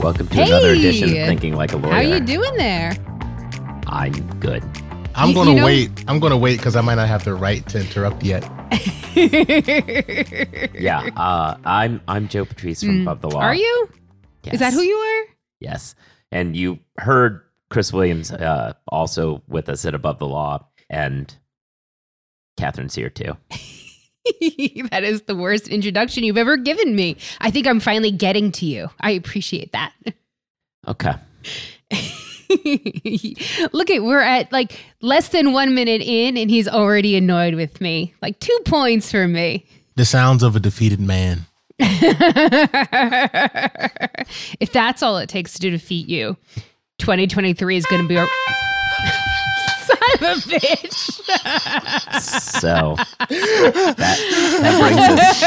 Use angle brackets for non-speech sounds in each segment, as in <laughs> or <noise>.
Welcome to another edition of Thinking Like a Lawyer. How are you doing there? I'm good. I'm You- gonna you know- wait. I'm gonna wait because I might not have the right to interrupt yet. <laughs> Yeah, uh, I'm I'm Joe Patrice from Above the Law. Mm. Are you? Is that who you are? Yes, and you heard Chris Williams uh, also with us at Above the Law, and Catherine's here too. <laughs> that is the worst introduction you've ever given me. I think I'm finally getting to you. I appreciate that. Okay. <laughs> Look at we're at like less than one minute in, and he's already annoyed with me. Like two points for me. The sounds of a defeated man. <laughs> if that's all it takes to defeat you, 2023 is going to be a son of a bitch. So that that brings us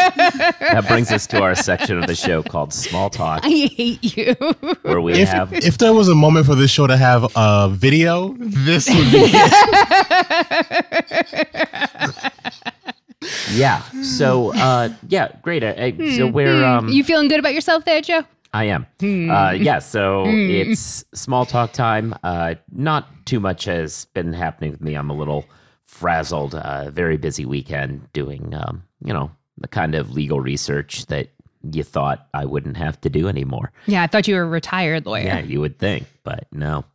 that brings us to our section of the show called Small Talk, I hate you. where we If have if there was a moment for this show to have a video, this would be. it. <laughs> yeah. So uh, yeah, great. I, I- so we're um, you feeling good about yourself there, Joe? I am. Uh, yeah, so it's small talk time. Uh, not too much has been happening with me. I'm a little frazzled. Uh, very busy weekend doing, um, you know, the kind of legal research that you thought I wouldn't have to do anymore. Yeah, I thought you were a retired lawyer. Yeah, you would think, but no.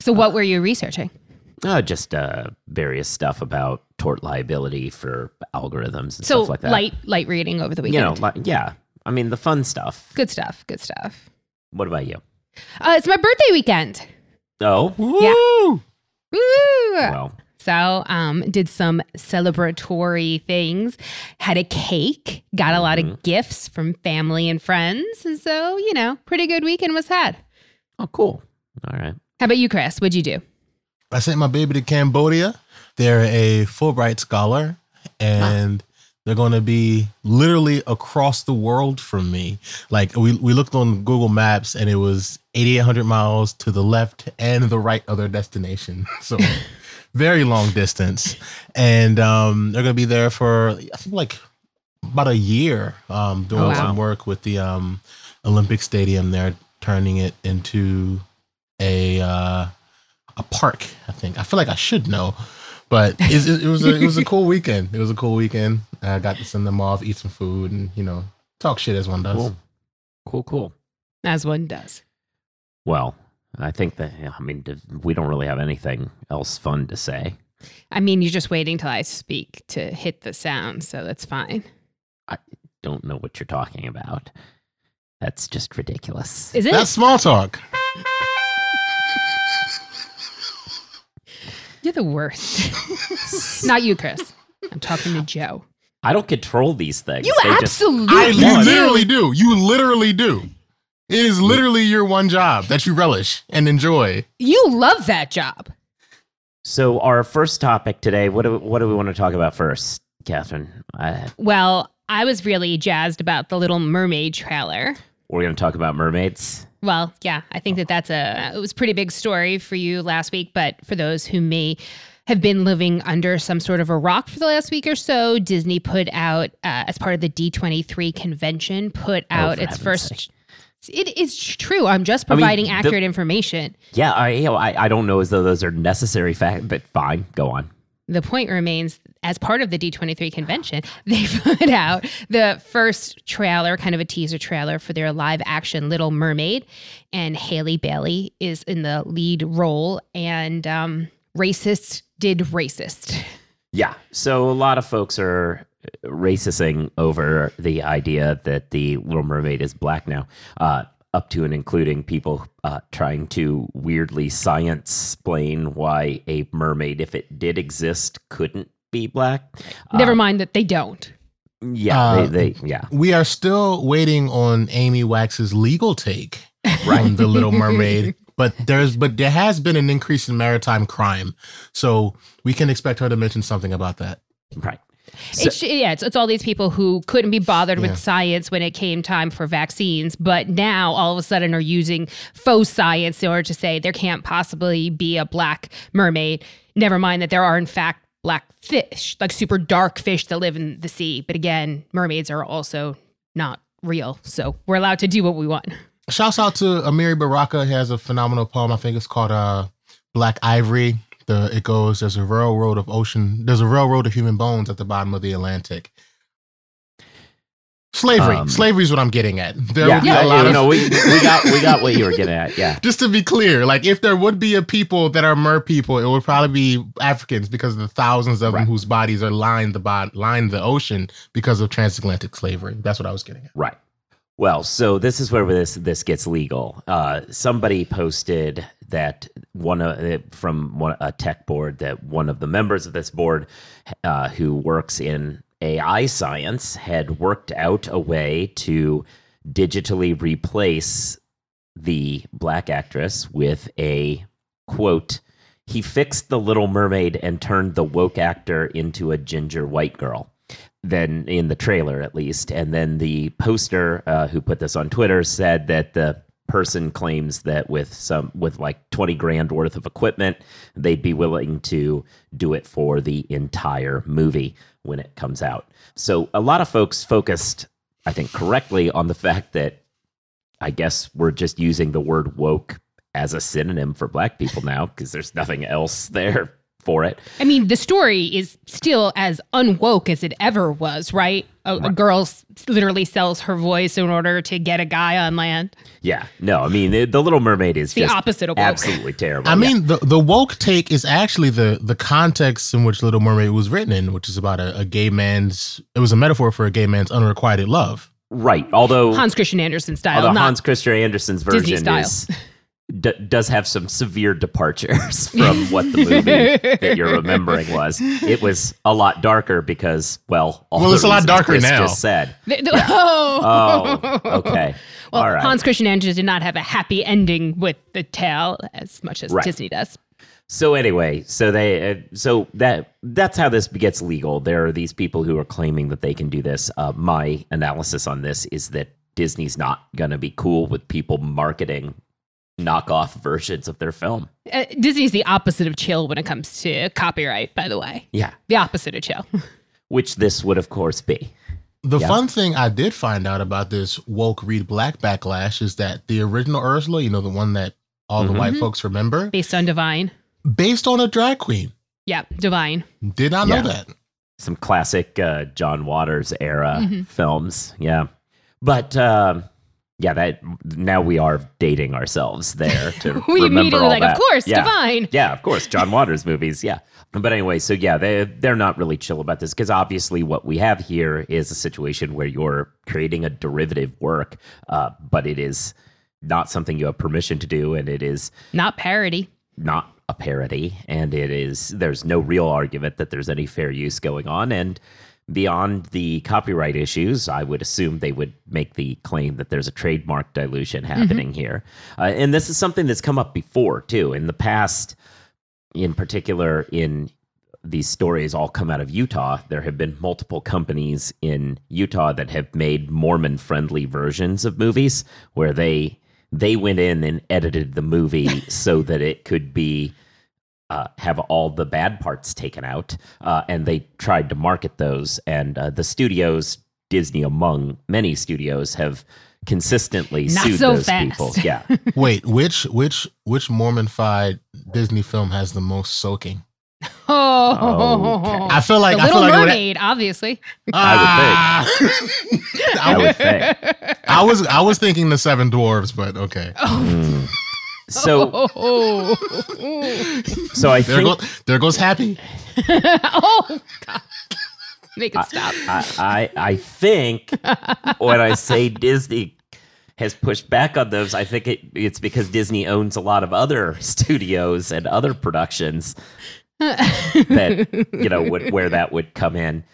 So what were you researching? Uh, just uh, various stuff about tort liability for algorithms and So stuff like that. light light reading over the weekend. you know, like, yeah. I mean, the fun stuff. good stuff. Good stuff. What about you? Uh, it's my birthday weekend. Oh, Woo! Woo! well, So, um, did some celebratory things. Had a cake. Got a lot Mm-hmm. of gifts from family and friends. And so, you know, pretty good weekend was had. oh, cool. All right. How about you, Chris? What'd you do? I sent my baby to Cambodia. They're a Fulbright scholar, and they're going to be literally across the world from me. Like we we looked on Google Maps, and it was 8,800 miles to the left and the right of their destination. <laughs> So very long distance, and um, they're going to be there for I think like about a year, um, doing Oh, wow. some work with the um, Olympic Stadium. They're turning it into a uh, a park. I think I feel like I should know, but <laughs> it, it, it was a, it was a cool weekend. It was a cool weekend. I got to send them off, eat some food, and you know talk shit as one does. Cool. Cool, cool. As one does. Well, I think that, I mean, we don't really have anything else fun to say. I mean, you're just waiting till I speak to hit the sound, so that's fine. I don't know what you're talking about. That's just ridiculous. Is it? That's small talk. You're the worst. <laughs> Not you, Chris. I'm talking to Joe. I don't control these things. You They just- absolutely I you literally do. You literally do. It is literally your one job that you relish and enjoy. You love that job. so, our first topic today, what do, what do we want to talk about first, Catherine? I, Well, I was really jazzed about the Little Mermaid trailer. we're going to talk about mermaids. Well, yeah, I think that that's a it was pretty big story for you last week, but for those who may have been living under some sort of a rock for the last week or so, Disney put out uh, as part of the D23 convention, put Oh, out for its first. sake. It is true. I'm just I mean, providing the- accurate information. Yeah, I, you know, I, I don't know as though those are necessary facts, but fine, go on. the point remains as part of the D23 convention, <laughs> they put out the first trailer, kind of a teaser trailer for their live action Little Mermaid. And Halle Bailey is in the lead role. And um, racist did racist. Yeah. So a lot of folks are racisting over the idea that the Little Mermaid is black now, uh, up to and including people uh, trying to weirdly science explain why a mermaid, if it did exist, couldn't be black. Never Uh, mind that they don't. Yeah. Uh, they, they, yeah. We are still waiting on Amy Wax's legal take <laughs> on the Little Mermaid. But there's but there has been an increase in maritime crime. So we can expect her to mention something about that. Right. So- It's, yeah, it's, it's all these people who couldn't be bothered Yeah. with science when it came time for vaccines, but now all of a sudden are using faux science in order to say there can't possibly be a black mermaid. Never mind that there are, in fact, black fish, like super dark fish that live in the sea. But again, mermaids are also not real. So we're allowed to do what we want. Shouts out to Amiri Baraka. He has a phenomenal poem. I think it's called uh, Black Ivory. The it goes, there's a railroad of ocean, there's a railroad of human bones at the bottom of the Atlantic. Slavery. Um, Slavery is what I'm getting at. There yeah, would be yeah, a lot yeah, of no, we, we got we got what you were getting at. Yeah, <laughs> just to be clear, like if there would be a people that are mer people, it would probably be Africans because of the thousands of Right. them whose bodies are lined the bod- lined the ocean because of transatlantic slavery. That's what I was getting at. right. Well, so this is where this this gets legal. Uh, somebody posted that one of from one, a tech board that one of the members of this board, uh, who works in AI science, had worked out a way to digitally replace the black actress with a quote. He fixed the Little Mermaid and turned the woke actor into a ginger white girl then in the trailer at least. And then the poster uh, who put this on Twitter said that the person claims that with some with like 20 grand worth of equipment they'd be willing to do it for the entire movie when it comes out. So a lot of folks focused i think correctly on the <laughs> fact that i guess we're just using the word woke as a synonym for black people now because there's nothing else there for it I mean, the story is still as unwoke as it ever was, right? A, a girl literally sells her voice in order to get a guy on land. Yeah, no, I mean the, the Little Mermaid is The just opposite of woke. absolutely terrible. I Yeah. mean, the the woke take is actually the the context in which Little Mermaid was written in, which is about a, a gay man's. It was a metaphor for a gay man's unrequited love. right. Although Hans Christian Andersen style, although not Hans Christian Andersen's Disney version style. is <laughs> d- does have some severe departures <laughs> from what the movie that you're <laughs> remembering was. It was a lot darker because, well, all Well, the it's a lot darker Chris now. Just said. <laughs> The- the- oh, Oh, okay. Well, all right. Hans Christian Andersen did not have a happy ending with the tale as much as Right. Disney does. So anyway, so they uh, so that that's how this gets legal. There are these people who are claiming that they can do this. Uh, my analysis on this is that Disney's not going to be cool with people marketing knockoff versions of their film. Uh, Disney's the opposite of chill when it comes to copyright, by the way. Yeah, The opposite of chill. <laughs> which this would of course be. The Yeah. fun thing I did find out about this woke read black backlash is that the original Ursula, you know, the one that all Mhm. the white Mhm. folks remember, Based on Divine. based on a drag queen. Yeah, Divine. Did not know that. Some classic uh, John Waters era Mhm. films. Yeah, but. um yeah, that now we are dating ourselves there to <laughs> We remember immediately all like, that. of course, Yeah. Divine. Yeah, of course, John Waters <laughs> movies. Yeah, but anyway, so yeah, they they're not really chill about this because obviously what we have here is a situation where you're creating a derivative work, uh, but it is not something you have permission to do, and it is Not parody. not a parody, and it is there's no real argument that there's any fair use going on, and beyond the copyright issues, I would assume they would make the claim that there's a trademark dilution happening here, uh, and this is something that's come up before too in the past. In particular, in these stories all come out of Utah. There have been multiple companies in Utah that have made Mormon friendly versions of movies where they they went in and edited the movie <laughs> so that it could be uh, have all the bad parts taken out, uh, and they tried to market those. And uh, the studios, Disney among many studios, have consistently Not sued so those fast. people. <laughs> Yeah, Wait, which which which Mormon-fied Disney film has the most soaking? Oh, Okay. I feel like the I feel Little like it would- Mermaid, obviously. Ah. I would think. <laughs> I was I was thinking the Seven Dwarves, but okay. Mm. So, <laughs> Oh, so I There, think go, there goes Happy. <laughs> oh God. Make it stop. I, I I think when I say Disney has pushed back on those, I think it, it's because Disney owns a lot of other studios and other productions <laughs> that you know would, where that would come in,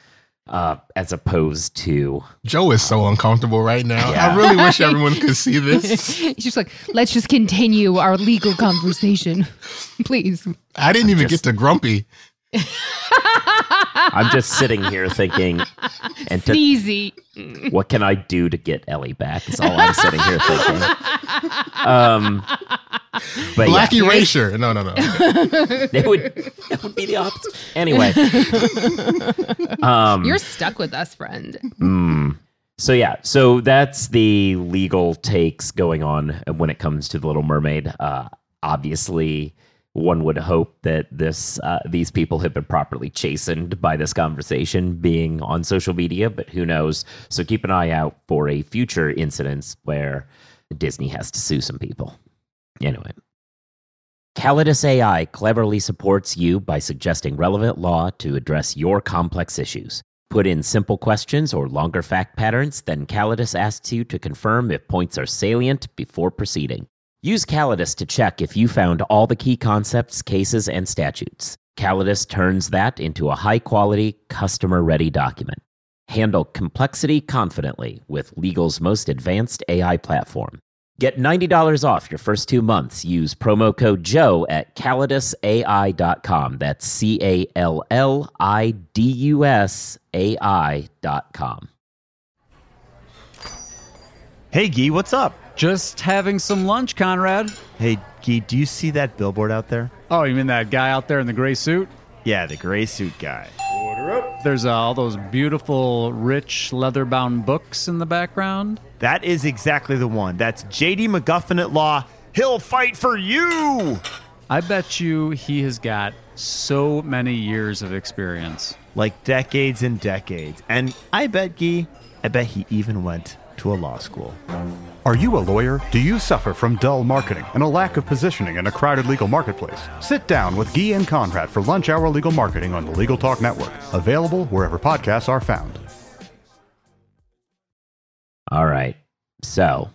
uh, as opposed to Joe is so uncomfortable right now. Yeah. I really wish everyone could see this. <laughs> He's just like, let's just continue our legal conversation, <laughs> please. I didn't even Just- get to grumpy. <laughs> I'm just sitting here thinking, and to, Easy. what can I do to get Ellie back? Is all I'm sitting here thinking. Um, But yeah, Black erasure. No, no, no. <laughs> it would that would be the opposite. Anyway, <laughs> um, You're stuck with us, friend. mm. so yeah, so that's the legal takes going on when it comes to the Little Mermaid. Uh, obviously, one would hope that this uh, these people have been properly chastened by this conversation being on social media, but who knows? So keep an eye out for a future incidents where Disney has to sue some people. Anyway. Callidus AI cleverly supports you by suggesting relevant law to address your complex issues. Put in simple questions or longer fact patterns, then Callidus asks you to confirm if points are salient before proceeding. Use Callidus to check if you found all the key concepts, cases, and statutes. Callidus turns that into a high quality, customer ready document. Handle complexity confidently with legal's most advanced AI platform. Get $90 off your first two months. Use promo code Joe at callidusai.com. That's C A L L I D U S A I.com. Hey, Gee, what's up? Just having some lunch, Conrad. Hey, Gee, do you see that billboard out there? Oh, you mean that guy out there in the gray suit? Yeah, the gray suit guy. There's uh, all those beautiful, rich, leather bound books in the background. That is exactly the one. That's JD McGuffin at Law. He'll fight for you! I bet you he has got so many years of experience. Like decades and decades. And I bet, Gee, I bet he even went to a law school. Are you a lawyer? Do you suffer from dull marketing and a lack of positioning in a crowded legal marketplace? Sit down with Guy and Conrad for Lunch Hour Legal Marketing on the Legal Talk Network, available wherever podcasts are found. All right. So,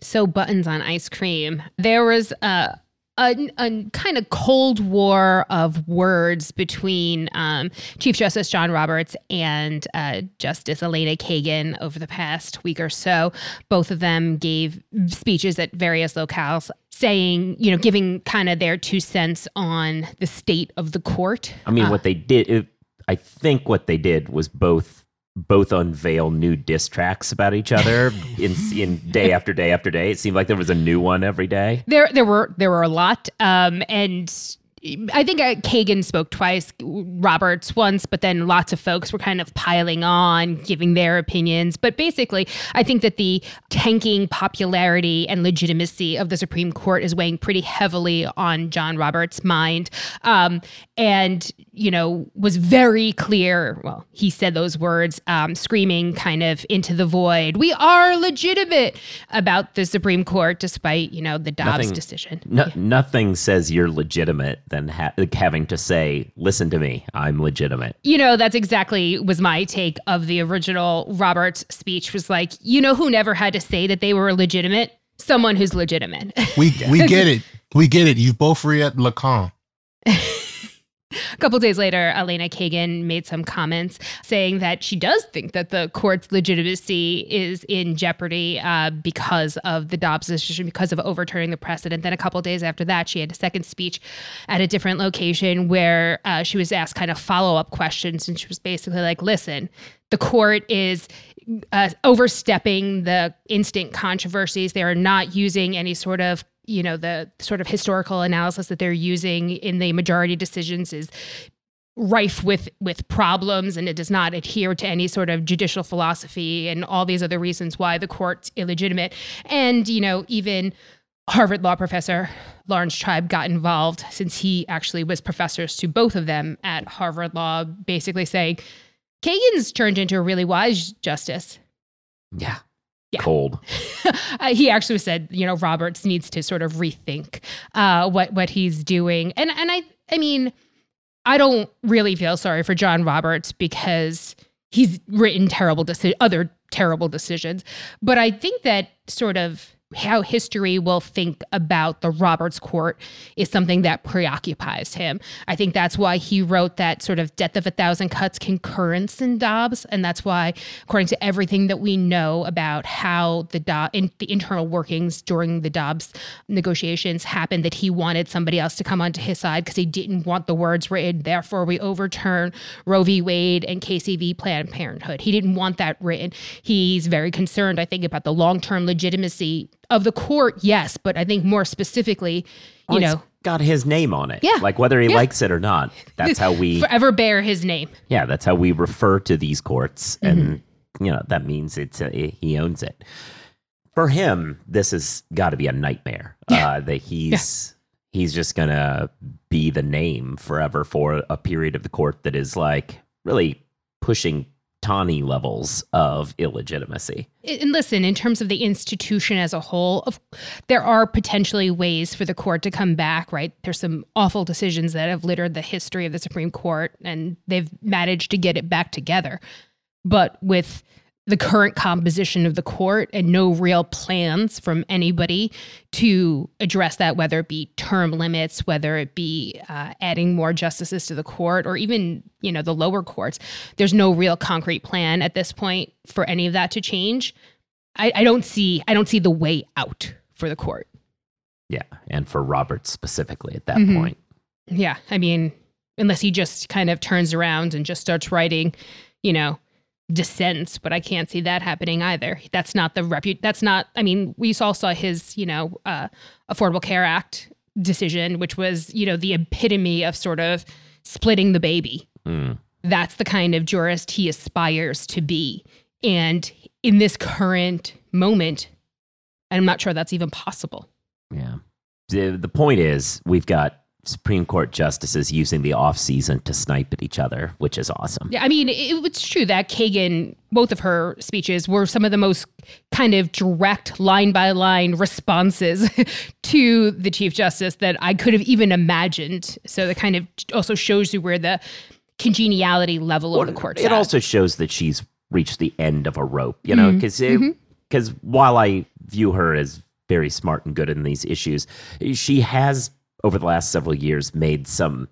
So buttons on ice cream. There was a a, a kind of cold war of words between um, Chief Justice John Roberts and uh, Justice Elena Kagan over the past week or so. Both of them gave speeches at various locales saying, you know, giving kind of their two cents on the state of the court. I mean, Uh, what they did, it, I think what they did was both both unveil new diss tracks about each other <laughs> in in day after day after day. It seemed like there was a new one every day. There, there were there were a lot, um, and I think uh, Kagan spoke twice, Roberts once, but then lots of folks were kind of piling on, giving their opinions. But basically, I think that the tanking popularity and legitimacy of the Supreme Court is weighing pretty heavily on John Roberts' mind, um, and you know was very clear. Well, he said those words, um, screaming kind of into the void. We are legitimate about the Supreme Court, despite you know the Dobbs Nothing- decision. No, Nothing says you're legitimate than ha- having to say, "Listen to me, I'm legitimate." you know that's exactly was my take of the original roberts speech was like you know who never had to say that they were legitimate someone who's legitimate We we <laughs> get it. We get it. You both read Lacan. A couple days later elena kagan made some comments saying that she does think that the court's legitimacy is in jeopardy uh, because of the dobbs decision because of overturning the precedent then a couple days after that she had a second speech at a different location where uh, she was asked kind of follow-up questions and she was basically like listen the court is uh, overstepping the instant controversies. They are not using any sort of you know the sort of historical analysis that they're using in the majority decisions is rife with with problems and it does not adhere to any sort of judicial philosophy and all these other reasons why the court's illegitimate and you know even Harvard law professor Laurence Tribe got involved since he actually was professors to both of them at Harvard Law, basically saying Kagan's turned into a really wise justice. Yeah. Yeah. Cold. <laughs> Uh, he actually said, you know, Roberts needs to sort of rethink uh, what what he's doing, and and I I mean, I don't really feel sorry for John Roberts because he's written terrible deci- other terrible decisions, but I think that sort of how history will think about the Roberts court is something that preoccupies him. I think that's why he wrote that sort of death of a thousand cuts concurrence in Dobbs. And that's why, according to everything that we know about how the, Do- in, the internal workings during the Dobbs negotiations happened, that he wanted somebody else to come onto his side because he didn't want the words written. Therefore, we overturn Roe v. Wade and Casey v. Planned Parenthood. He didn't want that written. He's very concerned, I think, about the long term legitimacy of the court, yes, but I think more specifically, you Well, know, got his name on it. Yeah. Like whether he Yeah. likes it or not. That's how we forever bear his name. yeah, that's how we refer to these courts and Mm-hmm. you know, that means it's uh, he owns it. For him, this has got to be a nightmare. <laughs> Uh that he's he's just going to be the name forever for a period of the court that is like really pushing Taney levels of illegitimacy. and listen, in terms of the institution as a whole, of, there are potentially ways for the court to come back, right? There's some awful decisions that have littered the history of the Supreme Court, and they've managed to get it back together. But with the current composition of the court and no real plans from anybody to address that, whether it be term limits, whether it be uh, adding more justices to the court, or even you know the lower courts, there's no real concrete plan at this point for any of that to change. I, I don't see I don't see the way out for the court. Yeah, and for Roberts specifically at that Mhm. point. Yeah, I mean, unless he just kind of turns around and just starts writing, you know, dissents, but I can't see that happening either. That's not the repu. That's not. I mean, we all saw his, you know, uh, Affordable Care Act decision, which was, you know, the epitome of sort of splitting the baby. Mm. That's the kind of jurist he aspires to be, and in this current moment, I'm not sure that's even possible. Yeah. The, the point is, we've got Supreme Court justices using the off season to snipe at each other, which is awesome. Yeah, I mean, it, it's true that Kagan, both of her speeches were some of the most kind of direct, line by line responses <laughs> to the Chief Justice that I could have even imagined. So that kind of also shows you where the congeniality level of the court's it at. also shows that she's reached the end of a rope, you know, mm-hmm. because because mm-hmm. while I view her as very smart and good in these issues, she has over the last several years made some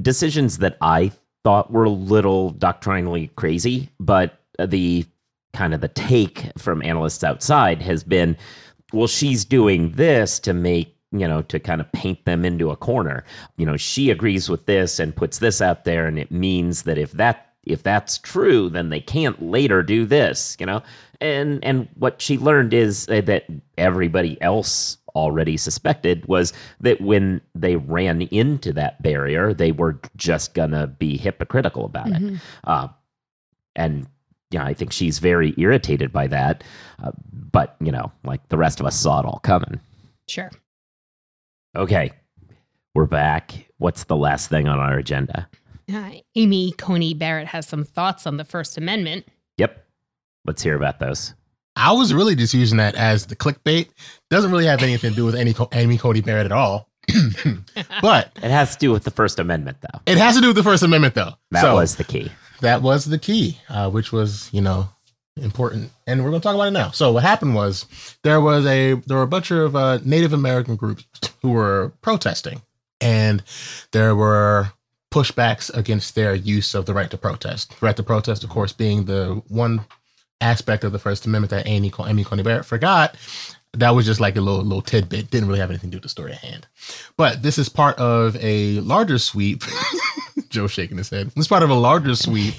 decisions that I thought were a little doctrinally crazy, but the kind of the take from analysts outside has been, well, she's doing this to make you know to kind of paint them into a corner. You know she agrees with this and puts this out there and it means that if that if that's true then they can't later do this you know? And and what she learned is that everybody else already suspected was that when they ran into that barrier they were just gonna be hypocritical about it uh, and yeah i think she's very irritated by that uh, but you know like the rest of us saw it all coming Sure. Okay, we're back. What's the last thing on our agenda? Uh, Amy Coney Barrett has some thoughts on the First Amendment. Yep. Let's hear about those. I was really just using that as the clickbait. Doesn't really have anything to do with any Amy Coney Barrett at all. <clears throat> but <laughs> It has to do with the First Amendment, though. it has to do with the First Amendment, though. That So, was the key. that was the key, uh, which was you know important, and we're going to talk about it now. So what happened was there was a there were a bunch of uh, Native American groups who were protesting, and there were pushbacks against their use of the right to protest. The right to protest, of course, being the one aspect of the First Amendment that Amy, Amy Coney Barrett forgot. That was just like a little little tidbit. Didn't really have anything to do with the story at hand. But this is part of a larger sweep. <laughs> Joe shaking his head. This is part of a larger sweep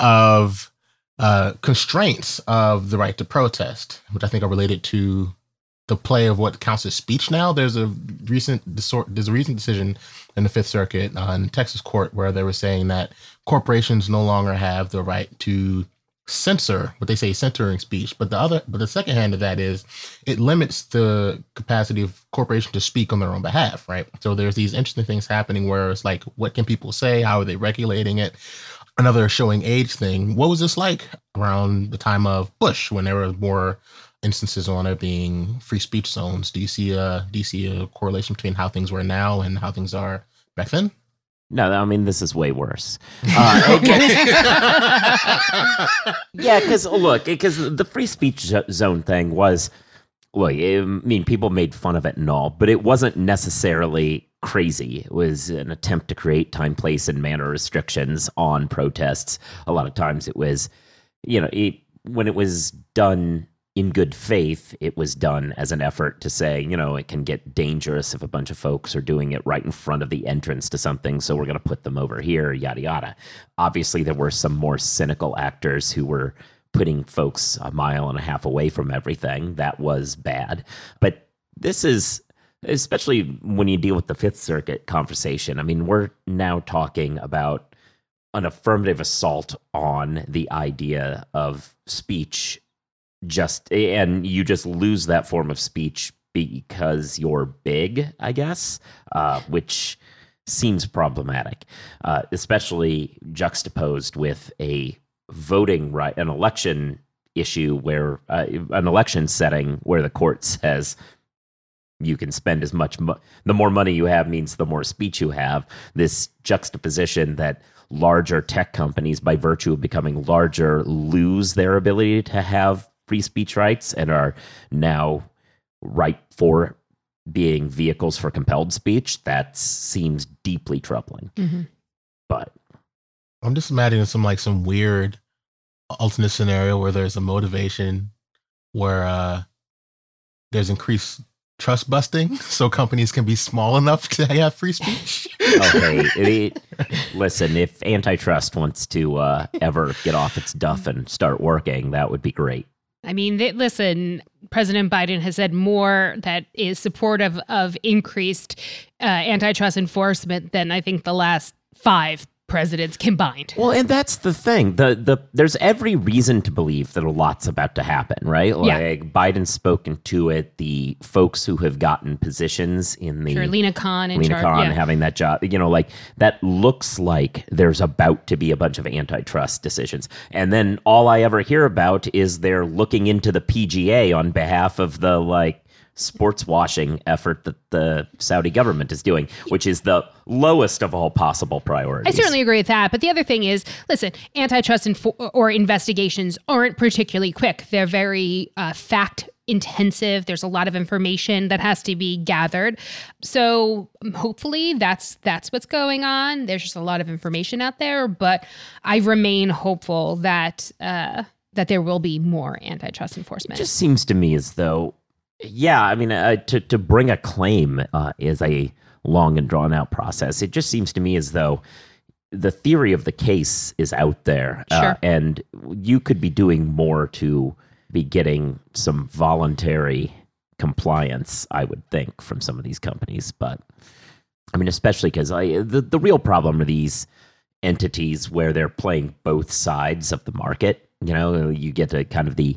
of uh, constraints of the right to protest, which I think are related to the play of what counts as speech. Now, there's a recent there's a recent decision in the Fifth Circuit on Texas court where they were saying that corporations no longer have the right to censor what they say censoring speech but the other but the second hand of that is it limits the capacity of corporations to speak on their own behalf right? So there's these interesting things happening where it's like what can people say? How are they regulating it? Another showing age thing what was this like around the time of bush when there were more instances on there being free speech zones? Do you see a do you see a correlation between how things were now and how things are back then No, I mean, this is way worse. <laughs> Uh, <laughs> yeah, because look, because the free speech zone thing was, look, I mean, people made fun of it and all, but it wasn't necessarily crazy. It was an attempt to create time, place, and manner restrictions on protests. A lot of times it was, you know, it, when it was done in good faith, it was done as an effort to say, you know, it can get dangerous if a bunch of folks are doing it right in front of the entrance to something. So we're going to put them over here, yada, yada. Obviously, there were some more cynical actors who were putting folks a mile and a half away from everything. That was bad. But this is, especially when you deal with the Fifth Circuit conversation, I mean, we're now talking about an affirmative assault on the idea of speech just and you just lose that form of speech because you're big i guess uh, which seems problematic uh, especially juxtaposed with a voting right an election issue where uh, an election setting where the court <laughs> says you can spend as much mo- the more money you have means the more speech you have. This juxtaposition that larger tech companies by virtue of becoming larger lose their ability to have free speech rights and are now ripe for being vehicles for compelled speech that seems deeply troubling Mhm. but I'm just imagining some like some weird alternate scenario where there's a motivation where uh there's increased trust busting <laughs> so companies can be small enough to have free speech. okay <laughs> it- listen if antitrust wants to uh, ever get off its duff and start working that would be great I mean, they, listen, President Biden has said more that is supportive of increased uh, antitrust enforcement than I think the last five presidents combined. Well, and that's the thing. The the there's every reason to believe that a lot's about to happen, right? Yeah. Like Biden's spoken to it. The folks who have gotten positions in the Sure, Lina Khan in Lina charge. Khan yeah. having that job, you know, like that looks like there's about to be a bunch of antitrust decisions. And then all I ever hear about is they're looking into the PGA on behalf of the like sports washing effort that the Saudi government is doing, which is the lowest of all possible priorities. I certainly agree with that. But the other thing is, listen, antitrust info- or investigations aren't particularly quick. They're very uh, fact intensive. There's a lot of information that has to be gathered. So um, hopefully that's that's what's going on. There's just a lot of information out there, but I remain hopeful that uh, that there will be more antitrust enforcement. It just seems to me as though, yeah, I mean, uh, to to bring a claim uh, is a long and drawn out process. It just seems to me as though the theory of the case is out there, uh, and you could be doing more to be getting some voluntary compliance. I would think from some of these companies, but I mean, especially because I the the real problem are these entities where they're playing both sides of the market. You know, you get to kind of the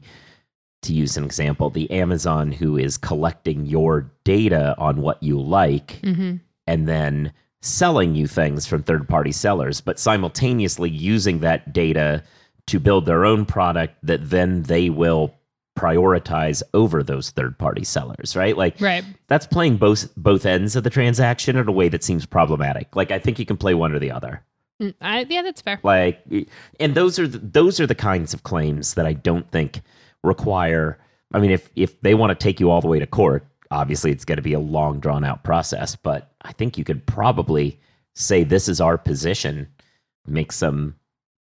to use an example, the Amazon who is collecting your data on what you like Mhm. and then selling you things from third party sellers, but simultaneously using that data to build their own product that then they will prioritize over those third party sellers, right? Like right. that's playing both both ends of the transaction in a way that seems problematic. Like I think you can play one or the other. Mm, I, yeah, that's fair. Like, and those are the, those are the kinds of claims that I don't think require. I mean, if if they want to take you all the way to court, obviously it's going to be a long drawn out process. But I think you could probably say this is our position, make some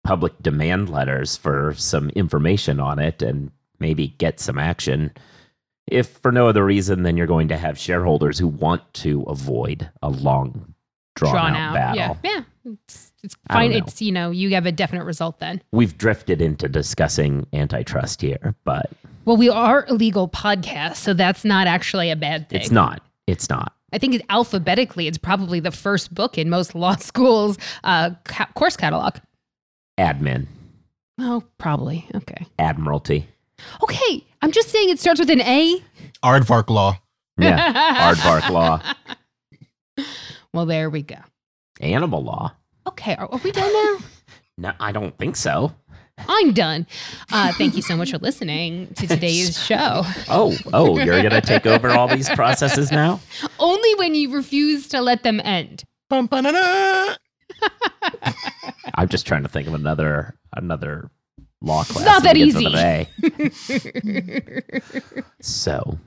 public demand letters for some information on it, and maybe get some action. If for no other reason than you're going to have shareholders who want to avoid a long drawn, out, battle. Yeah, yeah. It's, it's fine. It's you know you have a definite result then. we've drifted into discussing antitrust here, but Well, we are a legal podcast, so that's not actually a bad thing. it's not. It's not. I think it's alphabetically, it's probably the first book in most <laughs> law schools' uh, ca- course catalog. Admin, Oh, probably. Okay. admiralty. Okay. I'm just saying it starts with an A. Aardvark law. Yeah. <laughs> Aardvark law. Well, there we go. Animal law. Okay. Are, are we done now? <laughs> No, I don't think so. I'm done. Uh, thank you so much for listening to today's <laughs> show. Oh, oh, you're going to take over all these processes now? <laughs> Only when you refuse to let them end. Bum, ba-na-na. I'm just trying to think of another another law class. not that easy. the so,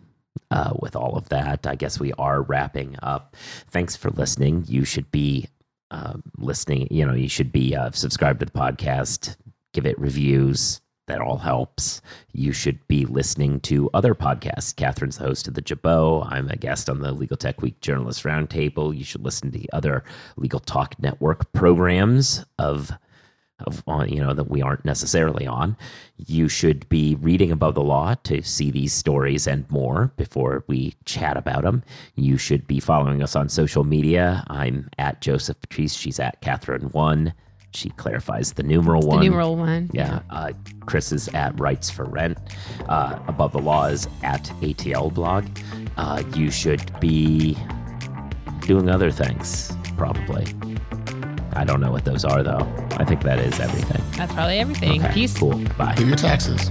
uh, with all of that, I guess we are wrapping up. Thanks for listening. You should be um, listening. You know, you should be uh, subscribed to the podcast, give it reviews. That all helps. You should be listening to other podcasts. Catherine's the host of the Jabot. I'm a guest on the Legal Tech Week Journalist Roundtable. You should listen to the other Legal Talk Network programs of of on you know that we aren't necessarily on. You should be reading above the law to see these stories and more before we chat about them. You should be following us on social media. I'm at Joseph Patrice. She's at Catherine One. She clarifies the numeral The one. numeral one. Yeah. Uh, Chris is at Rights for Rent. Uh, Above the Law is at ATL Blog. Uh, you should be doing other things, probably. I don't know what those are, though. I think that is everything. That's probably everything. Okay, Peace. Cool. Bye. Pay your taxes.